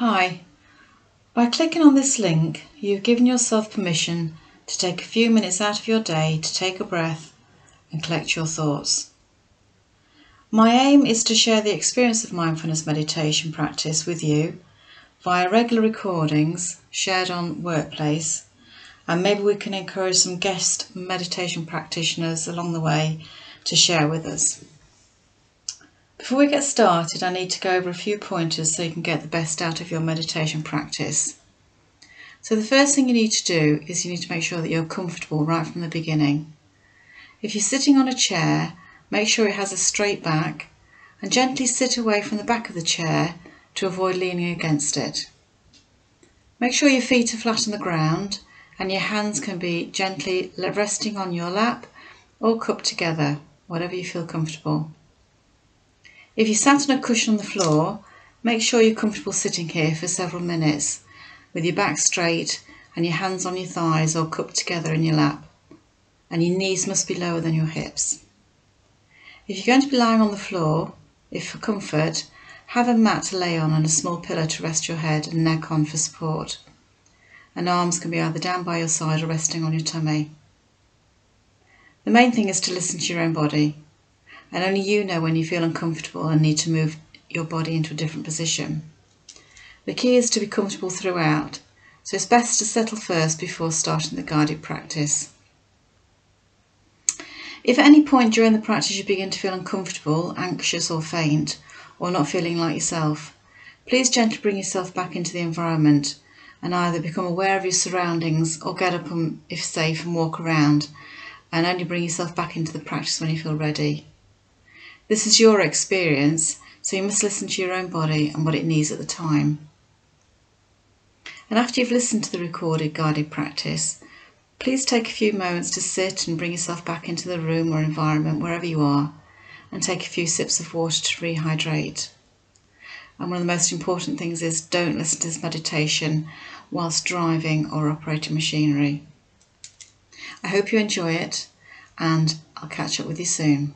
Hi. By clicking on this link, you've given yourself permission to take a few minutes out of your day to take a breath and collect your thoughts. My aim is to share the experience of mindfulness meditation practice with you via regular recordings shared on Workplace, and maybe we can encourage some guest meditation practitioners along the way to share with us. Before we get started, I need to go over a few pointers so you can get the best out of your meditation practice. So the first thing you need to do is you need to make sure that you're comfortable right from the beginning. If you're sitting on a chair, make sure it has a straight back and gently sit away from the back of the chair to avoid leaning against it. Make sure your feet are flat on the ground and your hands can be gently resting on your lap or cupped together, whatever you feel comfortable. If you sat on a cushion on the floor, make sure you're comfortable sitting here for several minutes with your back straight and your hands on your thighs or cupped together in your lap. And your knees must be lower than your hips. If you're going to be lying on the floor, if for comfort, have a mat to lay on and a small pillow to rest your head and neck on for support. And arms can be either down by your side or resting on your tummy. The main thing is to listen to your own body and only you know when you feel uncomfortable and need to move your body into a different position. The key is to be comfortable throughout, so it's best to settle first before starting the guided practice. If at any point during the practice you begin to feel uncomfortable, anxious or faint, or not feeling like yourself, please gently bring yourself back into the environment and either become aware of your surroundings or get up and, if safe and walk around and only bring yourself back into the practice when you feel ready. This is your experience, so you must listen to your own body and what it needs at the time. And after you've listened to the recorded guided practice, please take a few moments to sit and bring yourself back into the room or environment wherever you are and take a few sips of water to rehydrate. And one of the most important things is don't listen to this meditation whilst driving or operating machinery. I hope you enjoy it and I'll catch up with you soon.